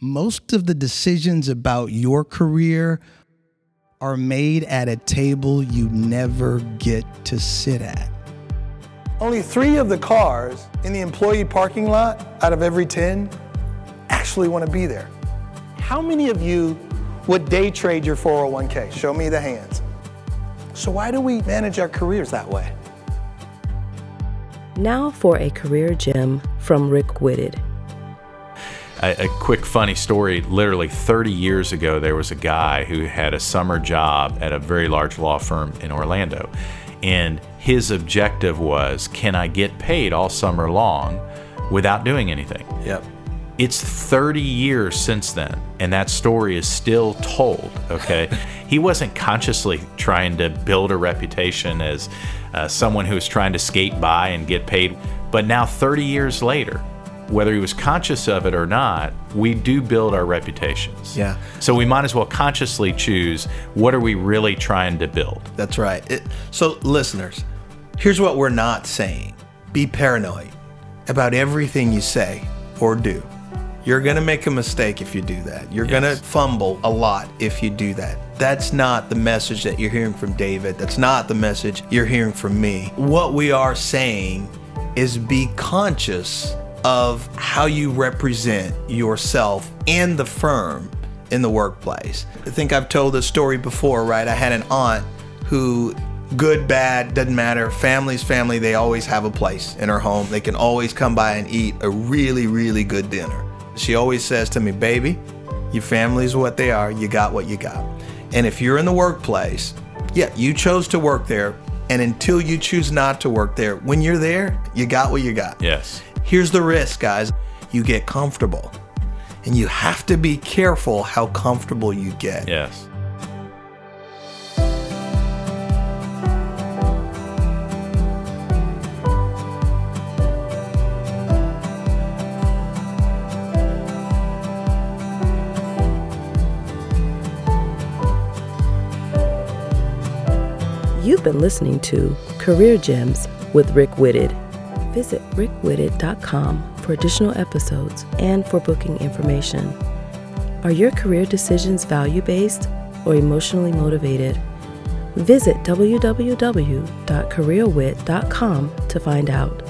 most of the decisions about your career are made at a table you never get to sit at. Only three of the cars in the employee parking lot out of every 10 actually want to be there. How many of you would day trade your 401k? Show me the hands. So, why do we manage our careers that way? Now for a career gem from Rick Whitted. A, a, quick funny story literally 30 years ago, there was a guy who had a summer job at a very large law firm in Orlando. And his objective was can I get paid all summer long without doing anything? Yep. It's 30 years since then, and that story is still told. Okay. he wasn't consciously trying to build a reputation as uh, someone who was trying to skate by and get paid. But now, 30 years later, whether he was conscious of it or not, we do build our reputations. Yeah. So we might as well consciously choose what are we really trying to build. That's right. It, so, listeners, here's what we're not saying be paranoid about everything you say or do. You're going to make a mistake if you do that. You're yes. going to fumble a lot if you do that. That's not the message that you're hearing from David. That's not the message you're hearing from me. What we are saying is be conscious of how you represent yourself and the firm in the workplace. I think I've told this story before, right? I had an aunt who good, bad, doesn't matter. Family's family, they always have a place in her home. They can always come by and eat a really, really good dinner. She always says to me, baby, your family's what they are, you got what you got. And if you're in the workplace, yeah, you chose to work there. And until you choose not to work there, when you're there, you got what you got. Yes. Here's the risk, guys you get comfortable. And you have to be careful how comfortable you get. Yes. You've been listening to Career Gems with Rick Whitted. Visit rickwhitted.com for additional episodes and for booking information. Are your career decisions value based or emotionally motivated? Visit www.careerwit.com to find out.